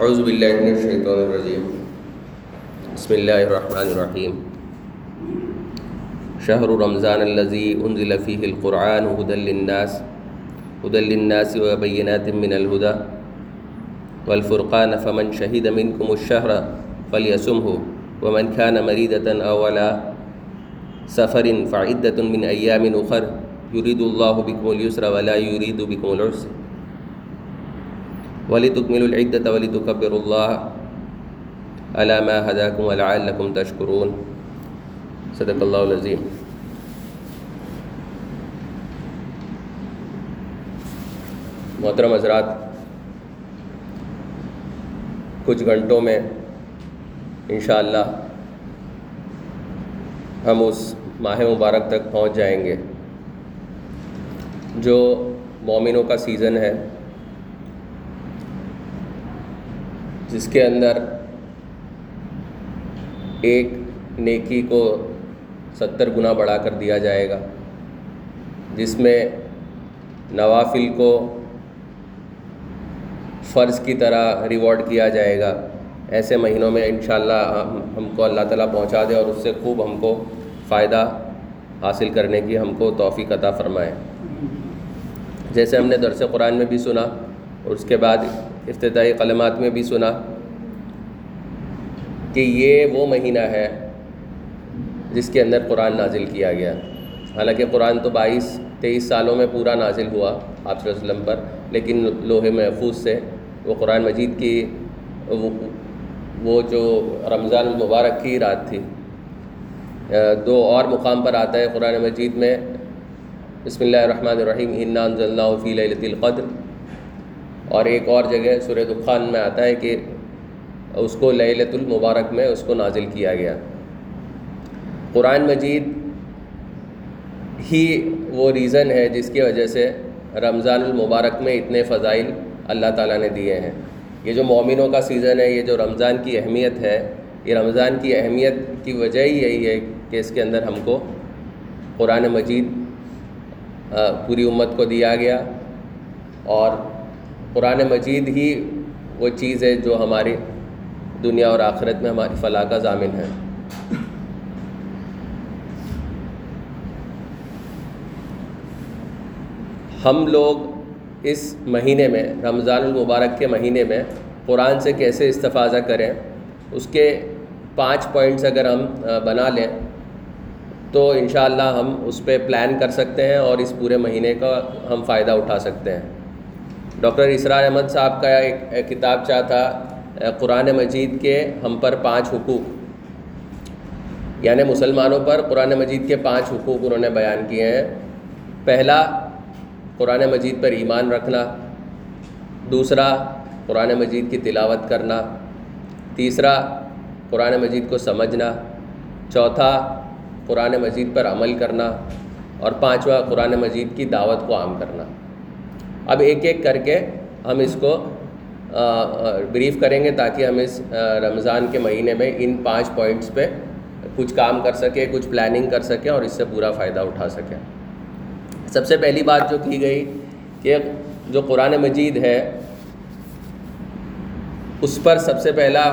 اعوذ باللہ من الشیطان الرجیم. بسم اللہ الرحمن الرحیم. شہر رمضان الذي انزل فيه القرآن هدى للناس هدى للناس وبينات من الهدى والفرقان، فمن شهد منكم الشهر فليصمه ومن كان مريضة أو على سفر فعدة من أيام أخر يريد الله بكم اليسر ولا يريد بكم العسر. ولتكملوا العدة ولتكبروا الله على ما هداكم ولعلكم تشكرون. صدق اللہ العظیم محترم حضرات، کچھ گھنٹوں میں انشاءاللہ ہم اس ماہ مبارک تک پہنچ جائیں گے جو مومنوں کا سیزن ہے۔ جس کے اندر ایک نیکی کو ستر گنا بڑھا کر دیا جائے گا، جس میں نوافل کو فرض کی طرح ریوارڈ کیا جائے گا۔ ایسے مہینوں میں انشاءاللہ ہم ہم کو اللہ تعالیٰ پہنچا دے اور اس سے خوب ہم کو فائدہ حاصل کرنے کی ہم کو توفیق عطا فرمائے۔ جیسے ہم نے درس قرآن میں بھی سنا اور اس کے بعد افتتاحی قلمات میں بھی سنا کہ یہ وہ مہینہ ہے جس کے اندر قرآن نازل کیا گیا۔ حالانکہ قرآن تو بائیس، تیئیس سالوں میں پورا نازل ہوا آپ صلی اللہ علیہ وسلم پر، لیکن لوہے محفوظ سے وہ قرآن مجید کی وہ جو رمضان المبارک کی رات تھی۔ دو اور مقام پر آتا ہے قرآن مجید میں۔ بسم اللہ الرحمن الرحیم ہنّا انض فی لیلۃ القدر اور ایک اور جگہ سورہ دخان میں آتا ہے کہ اس کو لیلت المبارک میں اس کو نازل کیا گیا۔ قرآن مجید ہی وہ ریزن ہے جس کی وجہ سے رمضان المبارک میں اتنے فضائل اللہ تعالیٰ نے دیے ہیں۔ یہ جو مومنوں کا سیزن ہے، یہ جو رمضان کی اہمیت ہے، یہ رمضان کی اہمیت کی وجہ ہی یہی ہے کہ اس کے اندر ہم کو قرآن مجید پوری امت کو دیا گیا اور قرآن مجید ہی وہ چیز ہے جو ہماری دنیا اور آخرت میں ہماری فلاح کا ضامن ہے۔ ہم لوگ اس مہینے میں، رمضان المبارک کے مہینے میں قرآن سے کیسے استفاضہ کریں، اس کے پانچ پوائنٹس اگر ہم بنا لیں تو انشاءاللہ ہم اس پہ پلان کر سکتے ہیں اور اس پورے مہینے کا ہم فائدہ اٹھا سکتے ہیں۔ ڈاکٹر اسرار احمد صاحب کا ایک کتاب چاہ تھا قرآن مجید کے ہم پر پانچ حقوق۔ یعنی مسلمانوں پر قرآن مجید کے پانچ حقوق انہوں نے بیان کیے ہیں۔ پہلا، قرآن مجید پر ایمان رکھنا۔ دوسرا، قرآن مجید کی تلاوت کرنا۔ تیسرا، قرآن مجید کو سمجھنا۔ چوتھا، قرآن مجید پر عمل کرنا۔ اور پانچواں، قرآن مجید کی دعوت کو عام کرنا۔ اب ایک ایک کر کے ہم اس کو بریف کریں گے تاکہ ہم اس رمضان کے مہینے میں ان پانچ پوائنٹس پہ کچھ کام کر سکیں، کچھ پلاننگ کر سکیں اور اس سے پورا فائدہ اٹھا سکیں۔ سب سے پہلی بات جو کی گئی کہ جو قرآن مجید ہے، اس پر سب سے پہلا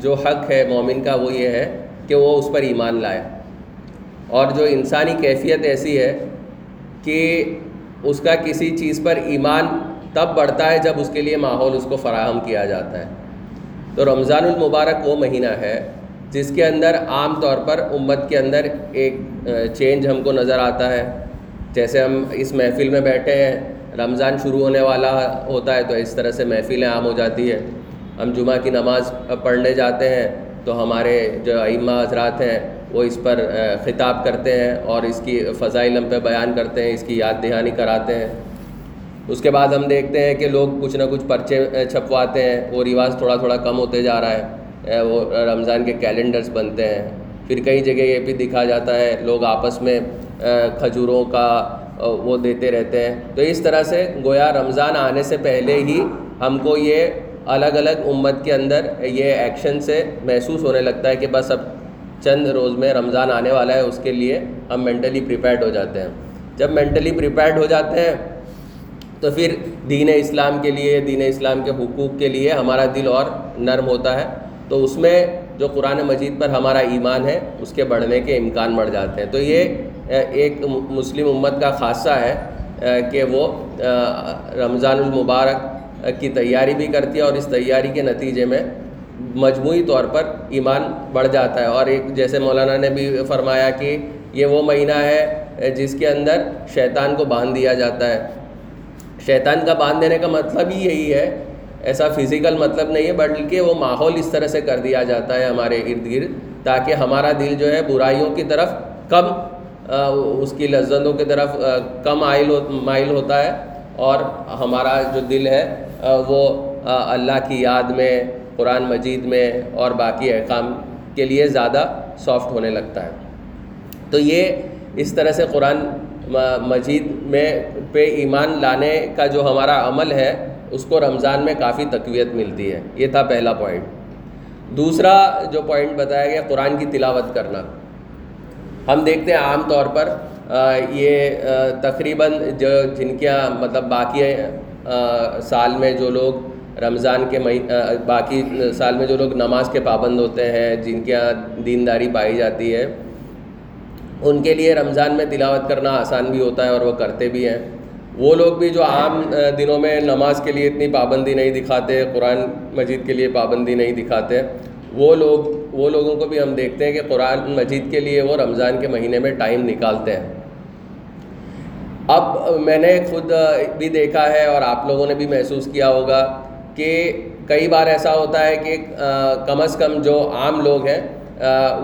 جو حق ہے مومن کا وہ یہ ہے کہ وہ اس پر ایمان لائے۔ اور جو انسانی کیفیت ایسی ہے کہ اس کا کسی چیز پر ایمان تب بڑھتا ہے جب اس کے لیے ماحول اس کو فراہم کیا جاتا ہے۔ تو رمضان المبارک وہ مہینہ ہے جس کے اندر عام طور پر امت کے اندر ایک چینج ہم کو نظر آتا ہے۔ جیسے ہم اس محفل میں بیٹھے ہیں، رمضان شروع ہونے والا ہوتا ہے تو اس طرح سے محفلیں عام ہو جاتی ہے ہم جمعہ کی نماز پڑھنے جاتے ہیں تو ہمارے جو ائمہ حضرات ہیں وہ اس پر خطاب کرتے ہیں اور اس کی فضائل ہم پہ بیان کرتے ہیں، اس کی یاد دہانی کراتے ہیں۔ اس کے بعد ہم دیکھتے ہیں کہ لوگ کچھ نہ کچھ پرچے چھپواتے ہیں، وہ رواج تھوڑا تھوڑا کم ہوتے جا رہا ہے۔ وہ رمضان کے کیلنڈرز بنتے ہیں۔ پھر کئی جگہ یہ بھی دکھا جاتا ہے، لوگ آپس میں کھجوروں کا وہ دیتے رہتے ہیں۔ تو اس طرح سے گویا رمضان آنے سے پہلے ہی ہم کو یہ الگ الگ امت کے اندر یہ ایکشن سے محسوس ہونے لگتا ہے کہ بس اب چند روز میں رمضان آنے والا ہے، اس کے لیے ہم مینٹلی پریپیئرڈ ہو جاتے ہیں۔ جب مینٹلی پریپیئرڈ ہو جاتے ہیں، تو پھر دین اسلام کے لیے، دین اسلام کے حقوق کے لیے ہمارا دل اور نرم ہوتا ہے۔ تو اس میں جو قرآن مجید پر ہمارا ایمان ہے، اس کے بڑھنے کے امکان بڑھ جاتے ہیں۔ تو یہ ایک مسلم امت کا خاصہ ہے کہ وہ رمضان المبارک کی تیاری بھی کرتی ہے اور اس تیاری کے نتیجے میں مجموعی طور پر ایمان بڑھ جاتا ہے اور ایک جیسے مولانا نے بھی فرمایا کہ یہ وہ مہینہ ہے جس کے اندر شیطان کو باندھ دیا جاتا ہے۔ شیطان کا باندھ دینے کا مطلب ہی یہی ہے۔ ایسا فزیکل مطلب نہیں ہے، بلکہ وہ ماحول اس طرح سے کر دیا جاتا ہے ہمارے ارد گرد، تاکہ ہمارا دل جو ہے برائیوں کی طرف کم اس کی لذتوں کی طرف کم آئل مائل ہوتا ہے۔ اور ہمارا جو دل ہے وہ اللہ کی یاد میں قرآن مجید میں اور باقی احکام کے لیے زیادہ سافٹ ہونے لگتا ہے۔ تو یہ اس طرح سے قرآن مجید میں پہ ایمان لانے کا جو ہمارا عمل ہے، اس کو رمضان میں کافی تقویت ملتی ہے۔ یہ تھا پہلا پوائنٹ دوسرا جو پوائنٹ بتایا گیا، قرآن کی تلاوت کرنا۔ ہم دیکھتے ہیں عام طور پر یہ تقریباً جو جن کے مطلب باقی سال میں جو لوگ رمضان کے باقی سال میں جو لوگ نماز کے پابند ہوتے ہیں، جن کے یہاں دینداری پائی جاتی ہے، ان کے لیے رمضان میں تلاوت کرنا آسان بھی ہوتا ہے اور وہ کرتے بھی ہیں۔ وہ لوگ بھی جو عام دنوں میں نماز کے لیے اتنی پابندی نہیں دکھاتے، قرآن مجید کے لیے پابندی نہیں دکھاتے، وہ لوگ، وہ لوگوں کو بھی ہم دیکھتے ہیں کہ قرآن مجید کے لیے وہ رمضان کے مہینے میں ٹائم نکالتے ہیں۔ اب میں نے خود بھی دیکھا ہے اور آپ لوگوں نے بھی محسوس کیا ہوگا کہ کئی بار ایسا ہوتا ہے کہ کم از کم جو عام لوگ ہیں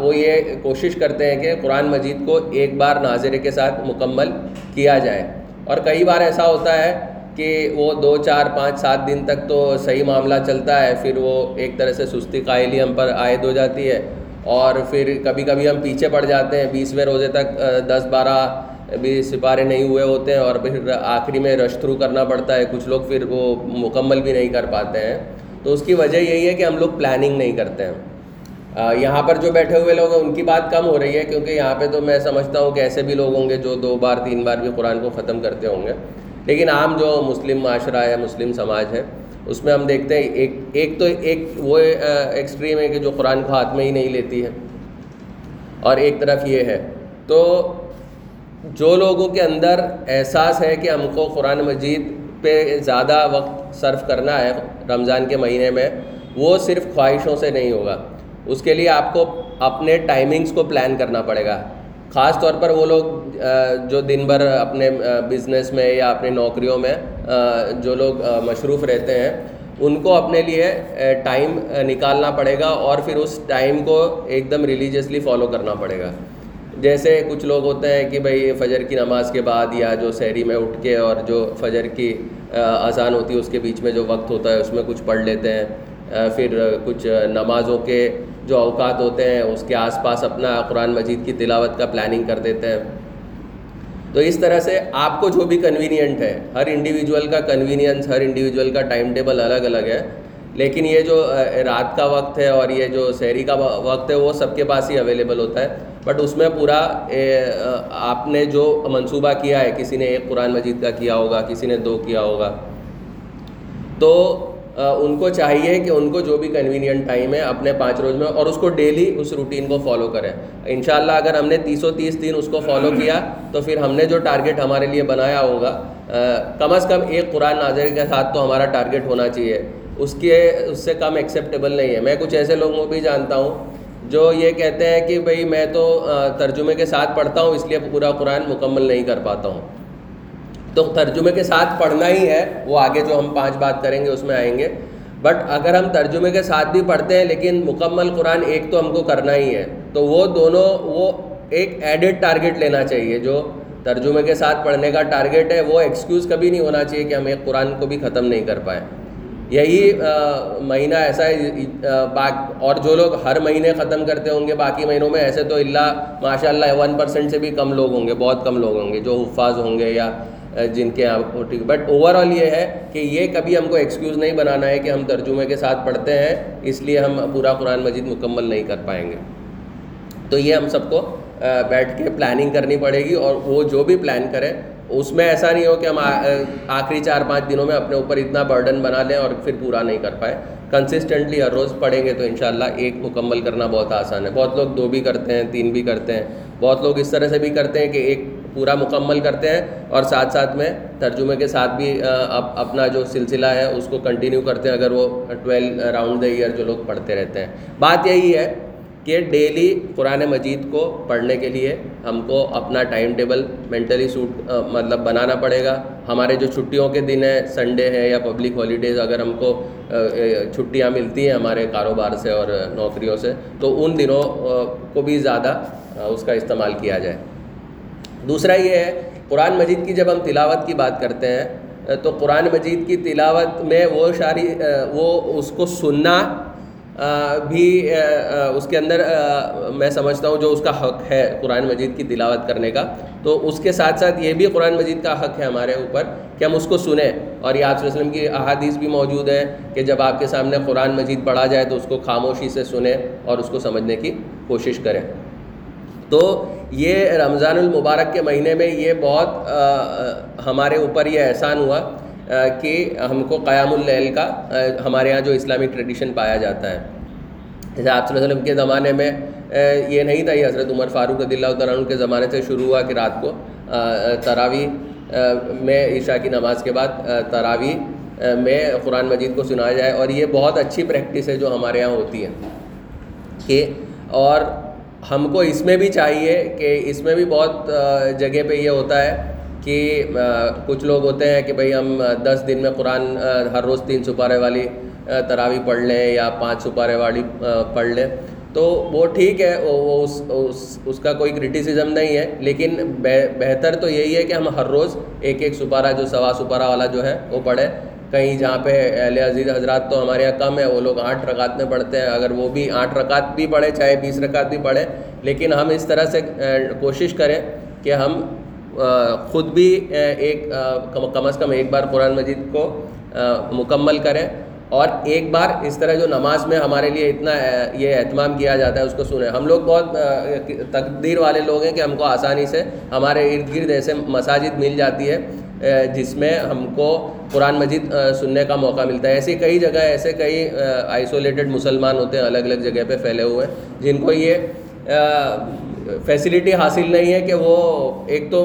وہ یہ کوشش کرتے ہیں کہ قرآن مجید کو ایک بار ناظرے کے ساتھ مکمل کیا جائے۔ اور کئی بار ایسا ہوتا ہے کہ وہ دو، چار، پانچ، سات دن تک تو صحیح معاملہ چلتا ہے، پھر وہ ایک طرح سے سستی قائلی ہم پر عائد ہو جاتی ہے۔ اور پھر کبھی کبھی ہم پیچھے پڑ جاتے ہیں، بیسویں روزے تک دس، بارہ بھی سپارے نہیں ہوئے ہوتے ہیں اور پھر آخری میں رش تھرو کرنا پڑتا ہے، کچھ لوگ پھر وہ مکمل بھی نہیں کر پاتے ہیں۔ تو اس کی وجہ یہی ہے کہ ہم لوگ پلاننگ نہیں کرتے ہیں۔ یہاں پر جو بیٹھے ہوئے لوگ ہیں، ان کی بات کم ہو رہی ہے کیونکہ یہاں پہ تو میں سمجھتا ہوں کہ ایسے بھی لوگ ہوں گے جو دو بار، تین بار بھی قرآن کو ختم کرتے ہوں گے۔ لیکن عام جو مسلم معاشرہ ہے مسلم سماج ہے، اس میں ہم دیکھتے ہیں، ایک ایک تو ایک وہ ایکسٹریم ہے کہ جو قرآن کو ہاتھ میں ہی نہیں لیتی ہے۔ اور ایک طرف یہ ہے۔ تو جو لوگوں کے اندر احساس ہے کہ ہم کو قرآن مجید پہ زیادہ وقت صرف کرنا ہے رمضان کے مہینے میں، وہ صرف خواہشوں سے نہیں ہوگا۔ اس کے لیے آپ کو اپنے ٹائمنگس کو پلان کرنا پڑے گا۔ خاص طور پر وہ لوگ جو دن بھر اپنے بزنس میں یا اپنی نوکریوں میں جو لوگ مصروف رہتے ہیں، ان کو اپنے لیے ٹائم نکالنا پڑے گا اور پھر اس ٹائم کو ایک دم ریلیجیسلی فالو کرنا پڑے گا۔ جیسے کچھ لوگ ہوتے ہیں کہ بھائی فجر کی نماز کے بعد یا جو سحری میں اٹھ کے اور جو فجر کی اذان ہوتی ہے، اس کے بیچ میں جو وقت ہوتا ہے، اس میں کچھ پڑھ لیتے ہیں۔ پھر کچھ نمازوں کے جو اوقات ہوتے ہیں، اس کے آس پاس اپنا قرآن مجید کی تلاوت کا پلاننگ کر دیتے ہیں۔ تو اس طرح سے آپ کو جو بھی کنوینئنٹ ہے، ہر انڈیویجول کا کنوینئنس ہر انڈیویجول کا ٹائم ٹیبل الگ الگ ہے۔ لیکن یہ جو رات کا وقت ہے اور یہ جو شہری کا وقت ہے، وہ سب کے پاس ہی اویلیبل ہوتا ہے۔ بٹ اس میں پورا آپ نے جو منصوبہ کیا ہے، کسی نے ایک قرآن مجید کا کیا ہوگا، کسی نے دو کیا ہوگا، تو ان کو چاہیے کہ ان کو جو بھی کنوینئنٹ ٹائم ہے، اپنے پانچ روز میں، اور اس کو ڈیلی اس روٹین کو فالو کریں۔ انشاءاللہ اگر ہم نے تیس و تیس دن اس کو فالو کیا، تو پھر ہم نے جو ٹارگیٹ ہمارے لیے بنایا ہوگا کم از کم ایک قرآن ناظر کے ساتھ تو ہمارا ٹارگیٹ ہونا چاہیے۔ اس کے، اس سے کم ایکسیپٹیبل نہیں ہے۔ میں کچھ ایسے لوگوں کو بھی جانتا ہوں جو یہ کہتے ہیں کہ بھائی میں تو ترجمے کے ساتھ پڑھتا ہوں، اس لیے پورا قرآن مکمل نہیں کر پاتا ہوں۔ تو ترجمے کے ساتھ پڑھنا ہی ہے، وہ آگے جو ہم پانچ بات کریں گے، اس میں آئیں گے۔ بٹ اگر ہم ترجمے کے ساتھ بھی پڑھتے ہیں، لیکن مکمل قرآن ایک تو ہم کو کرنا ہی ہے۔ تو وہ دونوں، وہ ایک ایڈڈ ٹارگیٹ لینا چاہیے، جو ترجمے کے ساتھ پڑھنے کا ٹارگیٹ ہے، وہ ایکسکیوز کبھی نہیں ہونا چاہیے کہ ہم ایک قرآن کو بھی ختم نہیں کر پائیں یہی مہینہ ایسا ہے اور جو لوگ ہر مہینے ختم کرتے ہوں گے، باقی مہینوں میں ایسے تو اللہ ماشاء اللہ ون پرسینٹ سے بھی کم لوگ ہوں گے، بہت کم لوگ ہوں گے، جو حفاظ ہوں گے یا جن کے ٹھیک بٹ اوور آل یہ ہے کہ یہ کبھی ہم کو ایکسکیوز نہیں بنانا ہے کہ ہم ترجمے کے ساتھ پڑھتے ہیں، اس لیے ہم پورا قرآن مجید مکمل نہیں کر پائیں گے۔ تو یہ ہم سب کو بیٹھ کے پلاننگ کرنی پڑے گی اور وہ جو بھی پلان کرے اس میں ایسا نہیں ہو کہ ہم آخری چار پانچ دنوں میں اپنے اوپر اتنا برڈن بنا لیں اور پھر پورا نہیں کر پائے کنسسٹنٹلی ہر روز پڑھیں گے تو انشاءاللہ ایک مکمل کرنا بہت آسان ہے۔ بہت لوگ دو بھی کرتے ہیں، تین بھی کرتے ہیں۔ بہت لوگ اس طرح سے بھی کرتے ہیں کہ ایک پورا مکمل کرتے ہیں اور ساتھ ساتھ میں ترجمے کے ساتھ بھی اپنا جو سلسلہ ہے اس کو کنٹینیو کرتے ہیں۔ اگر وہ ٹویلو راؤنڈ دا ایئر جو لوگ پڑھتے رہتے ہیں۔ بات یہی ہے کہ ڈیلی قرآن مجید کو پڑھنے کے لیے ہم کو اپنا ٹائم ٹیبل مینٹلی سوٹ مطلب بنانا پڑے گا۔ ہمارے جو چھٹیوں کے دن ہیں سنڈے ہے یا پبلک ہالیڈیز اگر ہم کو چھٹیاں ملتی ہیں ہمارے کاروبار سے اور نوکریوں سے، تو ان دنوں کو بھی زیادہ اس کا استعمال کیا جائے۔ دوسرا یہ ہے، قرآن مجید کی جب ہم تلاوت کی بات کرتے ہیں تو قرآن مجید کی تلاوت میں وہ شاعری وہ اس کو سننا بھی اس کے اندر میں سمجھتا ہوں جو اس کا حق ہے قرآن مجید کی تلاوت کرنے کا۔ تو اس کے ساتھ ساتھ یہ بھی قرآن مجید کا حق ہے ہمارے اوپر کہ ہم اس کو سنیں۔ اور یہ آپ صلی اللہ علیہ وسلم کی احادیث بھی موجود ہے کہ جب آپ کے سامنے قرآن مجید پڑھا جائے تو اس کو خاموشی سے سنیں اور اس کو سمجھنے کی کوشش کریں۔ تو یہ رمضان المبارک کے مہینے میں یہ بہت ہمارے اوپر یہ احسان ہوا کہ ہم کو قیام اللیل کا ہمارے یہاں جو اسلامی ٹریڈیشن پایا جاتا ہے۔ جیسے آپ صلی اللہ علیہ وسلم کے زمانے میں یہ نہیں تھا، یہ حضرت عمر فاروق رضی اللہ تعالیٰ کے زمانے سے شروع ہوا کہ رات کو تراوی میں عشاء کی نماز کے بعد تراوی میں قرآن مجید کو سنایا جائے۔ اور یہ بہت اچھی پریکٹس ہے جو ہمارے یہاں ہوتی ہے کہ، اور ہم کو اس میں بھی چاہیے کہ اس میں بھی بہت جگہ پہ یہ ہوتا ہے کہ کچھ لوگ ہوتے ہیں کہ بھئی ہم دس دن میں قرآن ہر روز تین سپارے والی تراوی پڑھ لیں یا پانچ سپارے والی پڑھ لیں۔ تو وہ ٹھیک ہے، وہ اس اس اس کا کوئی کرٹیسزم نہیں ہے، لیکن بہتر تو یہی ہے کہ ہم ہر روز ایک ایک سپارہ، جو سوا سپارہ والا جو ہے، وہ پڑھیں۔ کہیں جہاں پہ اہل عزیز حضرات تو ہمارے یہاں کم ہے، وہ لوگ آٹھ رکعت میں پڑھتے ہیں۔ اگر وہ بھی آٹھ رکعت بھی پڑھے چاہے بیس رکعت بھی پڑھیں، لیکن ہم اس طرح سے کوشش کریں کہ ہم خود بھی ایک کم از کم ایک بار قرآن مجید کو مکمل کریں اور ایک بار اس طرح جو نماز میں ہمارے لیے اتنا یہ اہتمام کیا جاتا ہے، اس کو سنیں۔ ہم لوگ بہت تقدیر والے لوگ ہیں کہ ہم کو آسانی سے ہمارے ارد گرد ایسے مساجد مل جاتی ہے جس میں ہم کو قرآن مجید سننے کا موقع ملتا ہے۔ ایسی کئی جگہ، ایسے کئی آئسولیٹڈ مسلمان ہوتے ہیں الگ الگ جگہ پہ پھیلے ہوئے، جن کو یہ فیسلٹی حاصل نہیں ہے کہ وہ ایک تو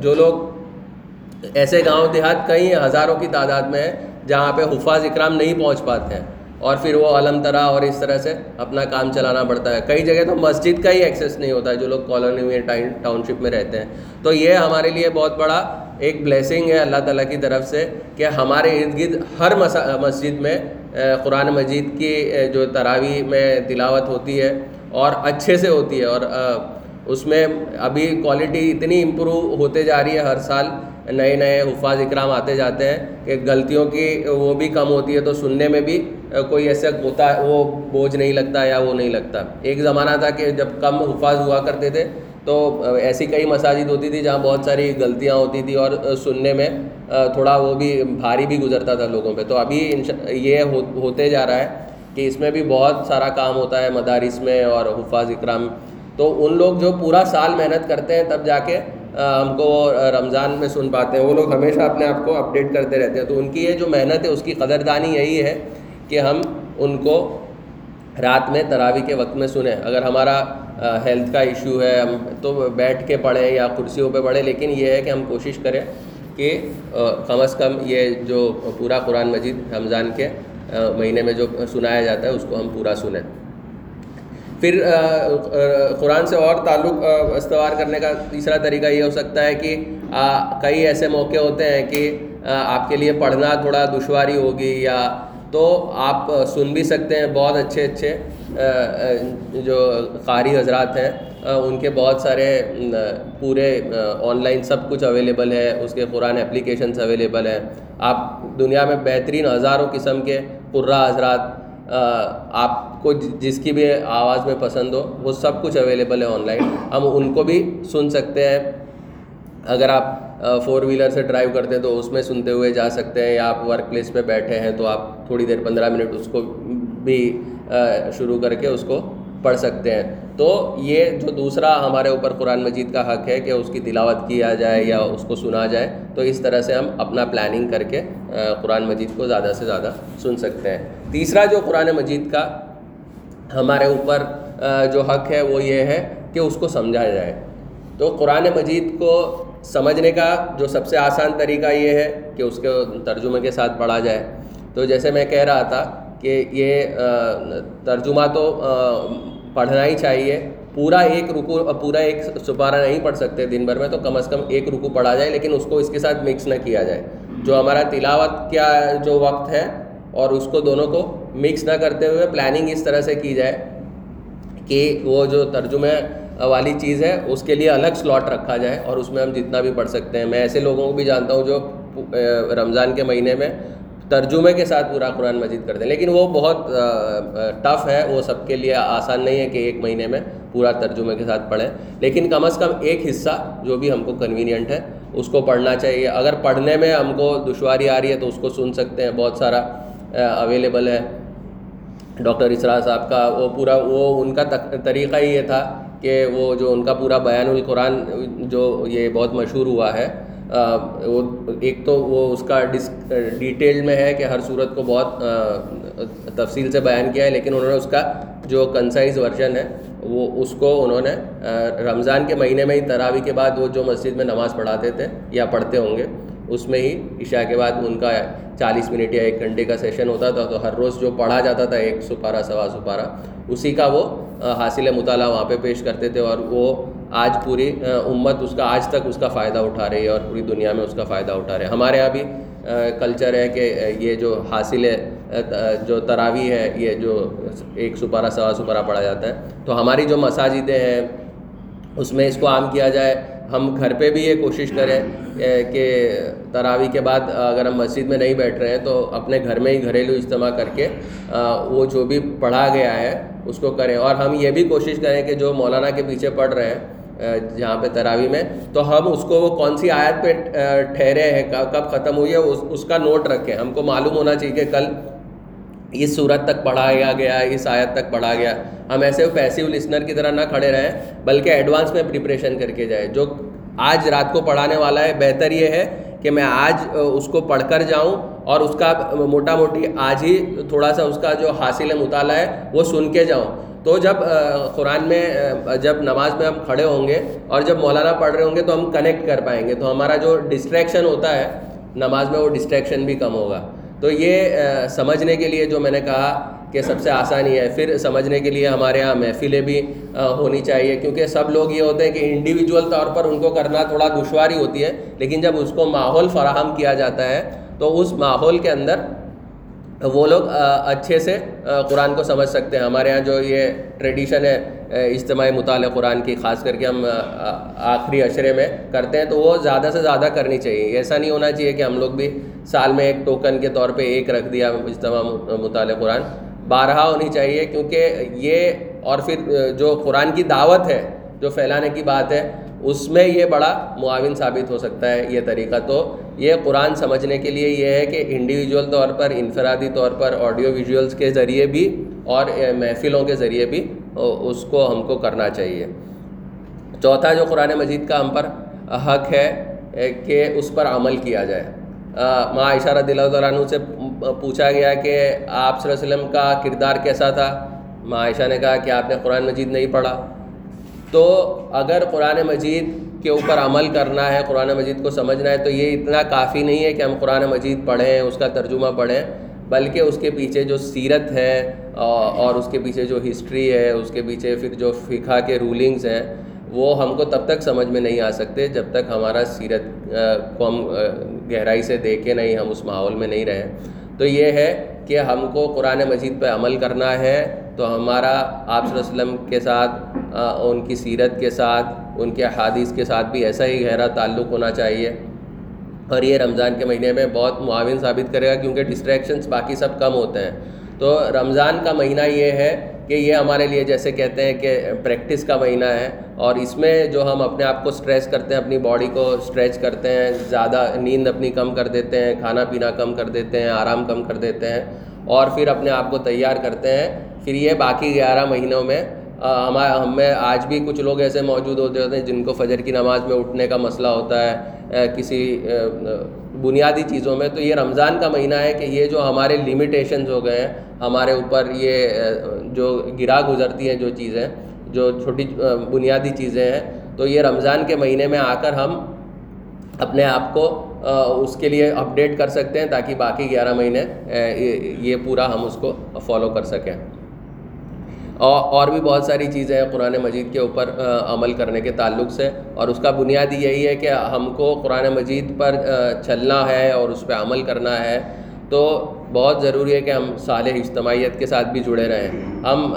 جو لوگ ایسے گاؤں دیہات کئی ہزاروں کی تعداد میں ہیں، جہاں پہ حفاظ اکرام نہیں پہنچ پاتے ہیں اور پھر وہ علم طرح اور اس طرح سے اپنا کام چلانا پڑتا ہے۔ کئی جگہ تو مسجد کا ہی ایکسیس نہیں ہوتا ہے، جو لوگ کالونی میں، ٹاؤن شپ میں رہتے ہیں۔ تو یہ ہمارے لیے بہت بڑا ایک بلیسنگ ہے اللہ تعالیٰ کی طرف سے کہ ہمارے ارد گرد ہر مسجد میں قرآن مجید کی جو تراوی میں تلاوت ہوتی ہے اور اچھے سے ہوتی ہے اور اس میں ابھی کوالٹی اتنی امپروو ہوتے جا رہی ہے ہر سال، نئے نئے حفاظ اکرام آتے جاتے ہیں کہ غلطیوں کی وہ بھی کم ہوتی ہے تو سننے میں بھی کوئی ایسا ہوتا ہے، وہ بوجھ نہیں لگتا یا وہ نہیں لگتا۔ ایک زمانہ تھا کہ جب کم حفاظ ہوا کرتے تھے تو ایسی کئی مساجد ہوتی تھی جہاں بہت ساری غلطیاں ہوتی تھی اور سننے میں تھوڑا وہ بھی بھاری بھی گزرتا تھا لوگوں پہ۔ تو ابھی یہ ہوتے جا رہا ہے۔ کہ اس میں بھی بہت سارا کام ہوتا ہے مدارس میں اور حفاظ اکرام تو ان لوگ جو پورا سال محنت کرتے ہیں تب جا کے ہم کو رمضان میں سن پاتے ہیں۔ وہ لوگ ہمیشہ اپنے آپ کو اپڈیٹ کرتے رہتے ہیں۔ تو ان کی یہ جو محنت ہے، اس کی قدردانی یہی ہے کہ ہم ان کو رات میں تراوی کے وقت میں سنیں۔ اگر ہمارا ہیلتھ کا ایشو ہے، ہم تو بیٹھ کے پڑھیں یا کرسیوں پہ پڑھیں، لیکن یہ ہے کہ ہم کوشش کریں کہ کم از کم یہ جو پورا قرآن مجید رمضان کے مہینے میں جو سنایا جاتا ہے اس کو ہم پورا سنیں۔ پھر قرآن سے اور تعلق استوار کرنے کا تیسرا طریقہ یہ ہو سکتا ہے کہ کئی ایسے موقع ہوتے ہیں کہ آپ کے لیے پڑھنا تھوڑا دشواری ہوگی یا تو آپ سن بھی سکتے ہیں بہت اچھے اچھے جو قاری حضرات ہیں ان کے بہت سارے پورے آن لائن سب کچھ اویلیبل ہے، اس کے قرآن اپلیکیشنس اویلیبل ہیں۔ آپ دنیا میں بہترین ہزاروں قسم کے پرا حضرات آپ کو جس کی بھی آواز میں پسند ہو، وہ سب کچھ اویلیبل ہے آن لائن ہم ان کو بھی سن سکتے ہیں۔ اگر آپ فور ویلر سے ڈرائیو کرتے ہیں تو اس میں سنتے ہوئے جا سکتے ہیں، یا آپ ورک پلیس پہ بیٹھے ہیں تو آپ تھوڑی دیر پندرہ منٹ اس کو بھی شروع کر کے اس کو پڑھ سکتے ہیں۔ تو یہ جو دوسرا ہمارے اوپر قرآن مجید کا حق ہے کہ اس کی تلاوت کیا جائے یا اس کو سنا جائے، تو اس طرح سے ہم اپنا پلاننگ کر کے قرآن مجید کو زیادہ سے زیادہ سن سکتے ہیں۔ تیسرا جو قرآن مجید کا ہمارے اوپر جو حق ہے وہ یہ ہے کہ اس کو سمجھا جائے۔ تو قرآن مجید کو سمجھنے کا جو سب سے آسان طریقہ یہ ہے کہ اس کے ترجمے کے ساتھ پڑھا جائے۔ تو جیسے میں کہہ رہا تھا کہ یہ ترجمہ تو پڑھنا ہی چاہیے۔ پورا ایک رکو پورا ایک سپارہ نہیں پڑھ سکتے دن بھر میں، تو کم از کم ایک رکو پڑھا جائے، لیکن اس کو اس کے ساتھ مکس نہ کیا جائے۔ جو ہمارا تلاوت کیا، جو وقت ہے، اور اس کو دونوں کو مکس نہ کرتے ہوئے پلاننگ اس طرح سے کی جائے کہ وہ جو ترجمے والی چیز ہے، اس کے لیے الگ سلاٹ رکھا جائے، اور اس میں ہم جتنا بھی پڑھ سکتے ہیں۔ میں ایسے لوگوں کو بھی جانتا ہوں جو رمضان کے مہینے میں ترجمے کے ساتھ پورا قرآن مجید کر دیں۔ لیکن وہ بہت ٹف ہے، وہ سب کے لیے آسان نہیں ہے کہ ایک مہینے میں پورا ترجمے کے ساتھ پڑھیں۔ لیکن کم از کم ایک حصہ جو بھی ہم کو کنوینئنٹ ہے، اس کو پڑھنا چاہیے۔ اگر پڑھنے میں ہم کو دشواری آ رہی ہے تو اس کو سن سکتے ہیں۔ بہت سارا اویلیبل ہے۔ ڈاکٹر اسرا صاحب کا وہ پورا، وہ ان کا طریقہ ہی یہ تھا کہ وہ جو ان کا پورا بیان القرآن، جو یہ بہت مشہور ہوا ہے وہ ایک تو وہ اس کا ڈس، ڈیٹیل میں ہے کہ ہر صورت کو بہت تفصیل سے بیان کیا ہے، لیکن انہوں نے اس کا جو کنسائز ورژن ہے، وہ اس کو انہوں نے رمضان کے مہینے میں ہی تراوی کے بعد وہ جو مسجد میں نماز پڑھاتے تھے یا پڑھتے ہوں گے، اس میں ہی عشاء کے بعد ان کا چالیس منٹ یا ایک گھنٹے کا سیشن ہوتا تھا، تو ہر روز جو پڑھا جاتا تھا، ایک سپارہ، سوا سپارہ، اسی کا وہ حاصل مطالعہ وہاں پہ پیش کرتے تھے اور وہ آج پوری امت اس کا آج تک اس کا فائدہ اٹھا رہی ہے اور پوری دنیا میں اس کا فائدہ اٹھا رہے ہیں۔ ہمارے یہاں بھی کلچر ہے کہ یہ جو حاصل ہے جو تراوی ہے، یہ جو ایک سپارہ، سوا سپارہ پڑھا جاتا ہے۔ تو ہماری جو مساجدیں ہیں، اس میں اس کو عام کیا جائے۔ ہم گھر پہ بھی یہ کوشش کریں کہ تراوی کے بعد اگر ہم مسجد میں نہیں بیٹھ رہے ہیں، تو اپنے گھر میں ہی گھریلو اجتماع کر کے وہ جو بھی پڑھا گیا ہے، اس کو کریں۔ اور ہم یہ بھی کوشش کریں کہ جو مولانا کے پیچھے پڑھ رہے ہیں جہاں پہ تراوی میں۔ تو ہم اس کو وہ کون سی آیت پہ ٹھہرے ہیں، کب ختم ہوئی ہے، اس کا نوٹ رکھیں۔ ہم کو معلوم ہونا چاہیے کہ کل اس صورت تک پڑھایا گیا، اس آیت تک پڑھا گیا۔ ہم ایسے پیسیو لسنر کی طرح نہ کھڑے رہیں، بلکہ ایڈوانس میں پریپریشن کر کے جائے جو آج رات کو پڑھانے والا ہے، بہتر یہ ہے کہ میں آج اس کو پڑھ کر جاؤں اور اس کا موٹا موٹی آج ہی تھوڑا سا اس کا جو حاصل مطالعہ ہے، وہ سن کے جاؤں۔ تو جب قرآن میں جب نماز میں ہم کھڑے ہوں گے اور جب مولانا پڑھ رہے ہوں گے تو ہم کنیکٹ کر پائیں گے۔ تو ہمارا جو ڈسٹریکشن ہوتا ہے، نماز میں وہ ڈسٹریکشن بھی کم ہوگا۔ تو یہ سمجھنے کے لیے جو میں نے کہا کہ سب سے آسانی ہے، پھر سمجھنے کے لیے ہمارے یہاں محفلیں بھی ہونی چاہیے۔ کیونکہ سب لوگ یہ ہوتے ہیں کہ انڈیویجول طور پر ان کو کرنا تھوڑا دشواری ہوتی ہے، لیکن جب اس کو ماحول فراہم کیا جاتا ہے، تو اس ماحول کے اندر وہ لوگ اچھے سے قرآن کو سمجھ سکتے ہیں۔ ہمارے یہاں جو یہ ٹریڈیشن ہے اجتماعی مطالعہ قرآن کی، خاص کر کے ہم آخری اشرے میں کرتے ہیں، تو وہ زیادہ سے زیادہ کرنی چاہیے۔ ایسا نہیں ہونا چاہیے کہ ہم لوگ بھی سال میں ایک ٹوکن کے طور پہ ایک رکھ دیا اجتماع مطالعہ قرآن۔ بارہا ہونی چاہیے، کیونکہ یہ، اور پھر جو قرآن کی دعوت ہے، جو پھیلانے کی بات ہے اس میں یہ بڑا معاون ثابت ہو سکتا ہے یہ طریقہ تو یہ قرآن سمجھنے کے لیے یہ ہے کہ انڈیویجول طور پر، انفرادی طور پر آڈیو ویژولس کے ذریعے بھی اور محفلوں کے ذریعے بھی اس کو ہم کو کرنا چاہیے۔ چوتھا جو قرآن مجید کا ہم پر حق ہے کہ اس پر عمل کیا جائے۔ ماں عائشہ رضی اللہ تعالیٰ عنہ سے پوچھا گیا کہ آپ صلی اللہ علیہ وسلم کا کردار کیسا تھا؟ ماں عائشہ نے کہا کہ آپ نے قرآن مجید نہیں پڑھا۔ تو اگر قرآن مجید کے اوپر عمل کرنا ہے، قرآن مجید کو سمجھنا ہے، تو یہ اتنا کافی نہیں ہے کہ ہم قرآن مجید پڑھیں، اس کا ترجمہ پڑھیں، بلکہ اس کے پیچھے جو سیرت ہے اور اس کے پیچھے جو ہسٹری ہے، اس کے پیچھے پھر جو فقہ کے رولنگز ہیں، وہ ہم کو تب تک سمجھ میں نہیں آ سکتے جب تک ہمارا سیرت کو ہم گہرائی سے دیکھیں نہیں، ہم اس ماحول میں نہیں رہیں تو یہ ہے کہ ہم کو قرآن مجید پہ عمل کرنا ہے تو ہمارا آپ صلی اللہ علیہ وسلم کے ساتھ ان کی سیرت کے ساتھ، ان کے حادث کے ساتھ بھی ایسا ہی گہرا تعلق ہونا چاہیے۔ اور یہ رمضان کے مہینے میں بہت معاون ثابت کرے گا کیونکہ ڈسٹریکشنس باقی سب کم ہوتے ہیں۔ تو رمضان کا مہینہ یہ ہے کہ یہ ہمارے لیے جیسے کہتے ہیں کہ پریکٹس کا مہینہ ہے۔ اور اس میں جو ہم اپنے آپ کو اسٹریچ کرتے ہیں، اپنی باڈی کو اسٹریچ کرتے ہیں، زیادہ نیند اپنی کم کر دیتے ہیں، کھانا پینا کم کر دیتے ہیں، آرام کم کر دیتے ہیں۔ اور پھر اپنے آپ کو تیار کرتے ہیں۔ پھر یہ باقی گیارہ مہینوں میں ہمارے ہم میں آج بھی کچھ لوگ ایسے موجود ہوتے ہوتے ہیں جن کو فجر کی نماز میں اٹھنے کا مسئلہ ہوتا ہے کسی بنیادی چیزوں میں۔ تو یہ رمضان کا مہینہ ہے کہ یہ جو ہمارے لمیٹیشنز ہو گئے ہیں، ہمارے اوپر یہ جو گرا گزرتی ہیں جو چیزیں، جو چھوٹی بنیادی چیزیں ہیں، تو یہ رمضان کے مہینے میں آ کر ہم اپنے آپ کو اس کے لیے اپڈیٹ کر سکتے ہیں تاکہ باقی گیارہ مہینے یہ پورا ہم اس کو فالو کر سکیں۔ اور بھی بہت ساری چیزیں ہیں قرآن مجید کے اوپر عمل کرنے کے تعلق سے۔ اور اس کا بنیادی یہی ہے کہ ہم کو قرآن مجید پر چلنا ہے اور اس پہ عمل کرنا ہے۔ تو بہت ضروری ہے کہ ہم صالح اجتماعیت کے ساتھ بھی جڑے رہیں۔ ہم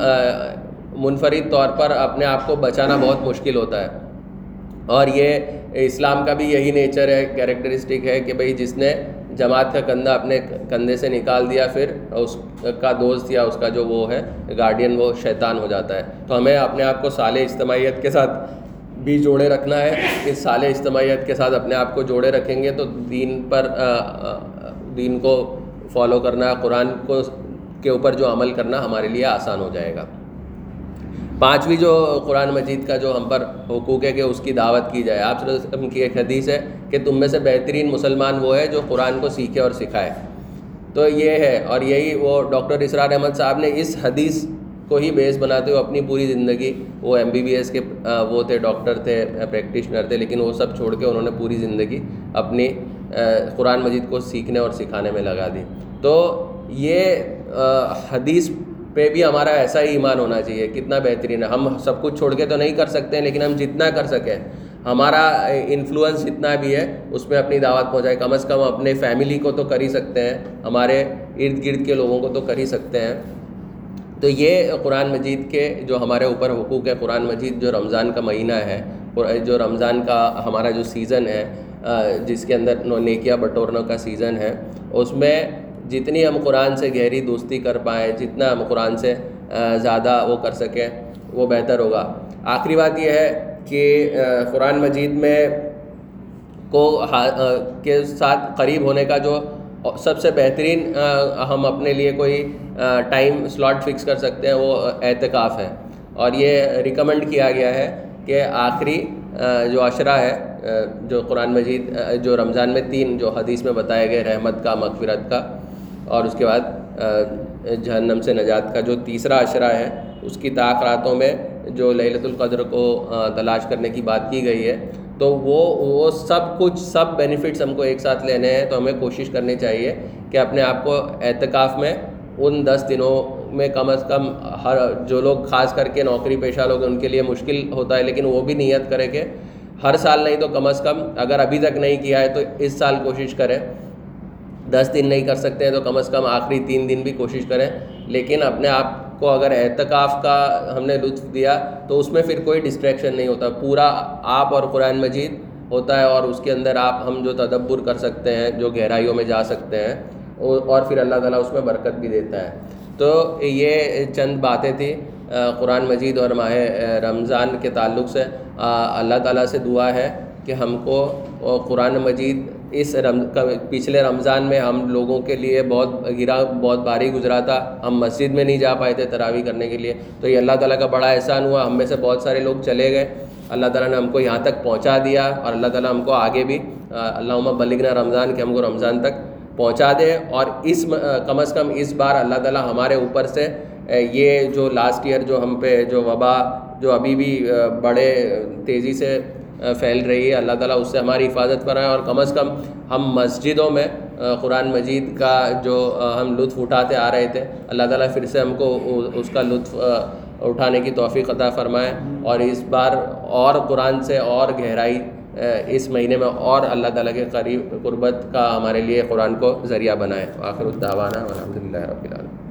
منفرد طور پر اپنے آپ کو بچانا بہت مشکل ہوتا ہے۔ اور یہ اسلام کا بھی یہی نیچر ہے، کیریکٹرسٹک ہے کہ بھئی جس نے جماعت کا کندھا اپنے کندھے سے نکال دیا، پھر اس کا دوست یا اس کا جو وہ ہے گارڈین وہ شیطان ہو جاتا ہے۔ تو ہمیں اپنے آپ کو سال اجتماعیت کے ساتھ بھی جوڑے رکھنا ہے۔ اس سال اجتماعیت کے ساتھ اپنے آپ کو جوڑے رکھیں گے تو دین پر دین کو فالو کرنا، قرآن کو، کے اوپر جو عمل کرنا ہمارے لیے آسان ہو جائے گا۔ پانچویں جو قرآن مجید کا جو ہم پر حقوق ہے کہ اس کی دعوت کی جائے، آپ وسلم کی ایک حدیث ہے کہ تم میں سے بہترین مسلمان وہ ہے جو قرآن کو سیکھے اور سکھائے۔ تو یہ ہے، اور یہی وہ ڈاکٹر اسرار احمد صاحب نے اس حدیث کو ہی بیس بناتے ہوئے اپنی پوری زندگی، وہ ایم بی بی ایس کے وہ تھے، ڈاکٹر تھے، پریکٹیشنر تھے، لیکن وہ سب چھوڑ کے انہوں نے پوری زندگی اپنی قرآن مجید کو سیکھنے اور سکھانے میں لگا دی۔ تو یہ حدیث پہ بھی ہمارا ایسا ہی ایمان ہونا چاہیے، کتنا بہترین ہے۔ ہم سب کچھ چھوڑ کے تو نہیں کر سکتے ہیں لیکن ہم جتنا کر سکیں۔ ہمارا انفلوئنس جتنا بھی ہے، اس میں اپنی دعوت پہنچائے۔ کم از کم اپنے فیملی کو تو کر ہی سکتے ہیں، ہمارے ارد گرد کے لوگوں کو تو کر ہی سکتے ہیں۔ تو یہ قرآن مجید کے جو ہمارے اوپر حقوق ہے، قرآن مجید جو رمضان کا مہینہ ہے جو رمضان کا ہمارا جو سیزن ہے جس کے اندر نیکیا بٹورنا کا سیزن ہے، اس میں جتنی ہم قرآن سے گہری دوستی کر پائیں، جتنا ہم قرآن سے زیادہ وہ کر سکیں، وہ بہتر ہوگا۔ آخری بات یہ ہے کہ قرآن مجید میں کو کے ساتھ قریب ہونے کا جو سب سے بہترین ہم اپنے لیے کوئی ٹائم سلاٹ فکس کر سکتے ہیں، وہ اعتکاف ہے۔ اور یہ ریکمنڈ کیا گیا ہے کہ آخری جو عشرہ ہے جو قرآن مجید جو رمضان میں تین جو حدیث میں بتائے گئے رحمت کا، مغفرت کا اور اس کے بعد جہنم سے نجات کا جو تیسرا عشرہ ہے، اس کی تاخراتوں میں جو للت القدر کو تلاش کرنے کی بات کی گئی ہے، تو وہ وہ سب کچھ، سب بینیفٹس ہم کو ایک ساتھ لینے ہیں، تو ہمیں کوشش کرنی چاہیے کہ اپنے آپ کو اعتکاف میں ان دس دنوں میں کم از کم ہر، جو لوگ خاص کر کے نوکری پیشہ لوگ ان کے لیے مشکل ہوتا ہے، لیکن وہ بھی نیت کرے کہ ہر سال نہیں تو کم از کم اگر ابھی تک نہیں کیا ہے تو اس سال کوشش کریں۔ دس دن نہیں کر سکتے ہیں تو کم از کم آخری تین دن بھی کوشش کریں۔ لیکن اپنے آپ کو اگر اعتکاف کا ہم نے لطف دیا تو اس میں پھر کوئی ڈسٹریکشن نہیں ہوتا۔ پورا آپ اور قرآن مجید ہوتا ہے اور اس کے اندر آپ ہم جو تدبر کر سکتے ہیں، جو گہرائیوں میں جا سکتے ہیں اور پھر اللہ تعالیٰ اس میں برکت بھی دیتا ہے۔ تو یہ چند باتیں تھیں قرآن مجید اور ماہ رمضان کے تعلق سے۔ اللہ تعالیٰ سے دعا ہے کہ ہم کو قرآن مجید اس رم پچھلے رمضان میں ہم لوگوں کے لیے بہت گرا بہت بھاری گزرا تھا۔ ہم مسجد میں نہیں جا پائے تھے تراوی کرنے کے لیے۔ تو یہ اللہ تعالیٰ کا بڑا احسان ہوا۔ ہم میں سے بہت سارے لوگ چلے گئے۔ اللہ تعالیٰ نے ہم کو یہاں تک پہنچا دیا اور اللہ تعالیٰ ہم کو آگے بھی اللہ بلگنا رمضان کے ہم کو رمضان تک پہنچا دے۔ اور اس کم از کم اس بار اللہ تعالیٰ ہمارے اوپر سے یہ جو لاسٹ ایئر جو ہم پہ جو وبا، جو ابھی بھی بڑے تیزی سے پھیل رہی ہے۔ اللہ تعالیٰ اس سے ہماری حفاظت کرائیں اور کم از کم ہم مسجدوں میں قرآن مجید کا جو ہم لطف اٹھاتے آ رہے تھے، اللہ تعالیٰ پھر سے ہم کو اس کا لطف اٹھانے کی توفیق عطا فرمائے۔ اور اس بار اور قرآن سے اور گہرائی اس مہینے میں اور اللہ تعالیٰ کے قریب قربت کا ہمارے لیے قرآن کو ذریعہ بنائے۔ آخر الدعوانا الحمد للہ رب العالمین۔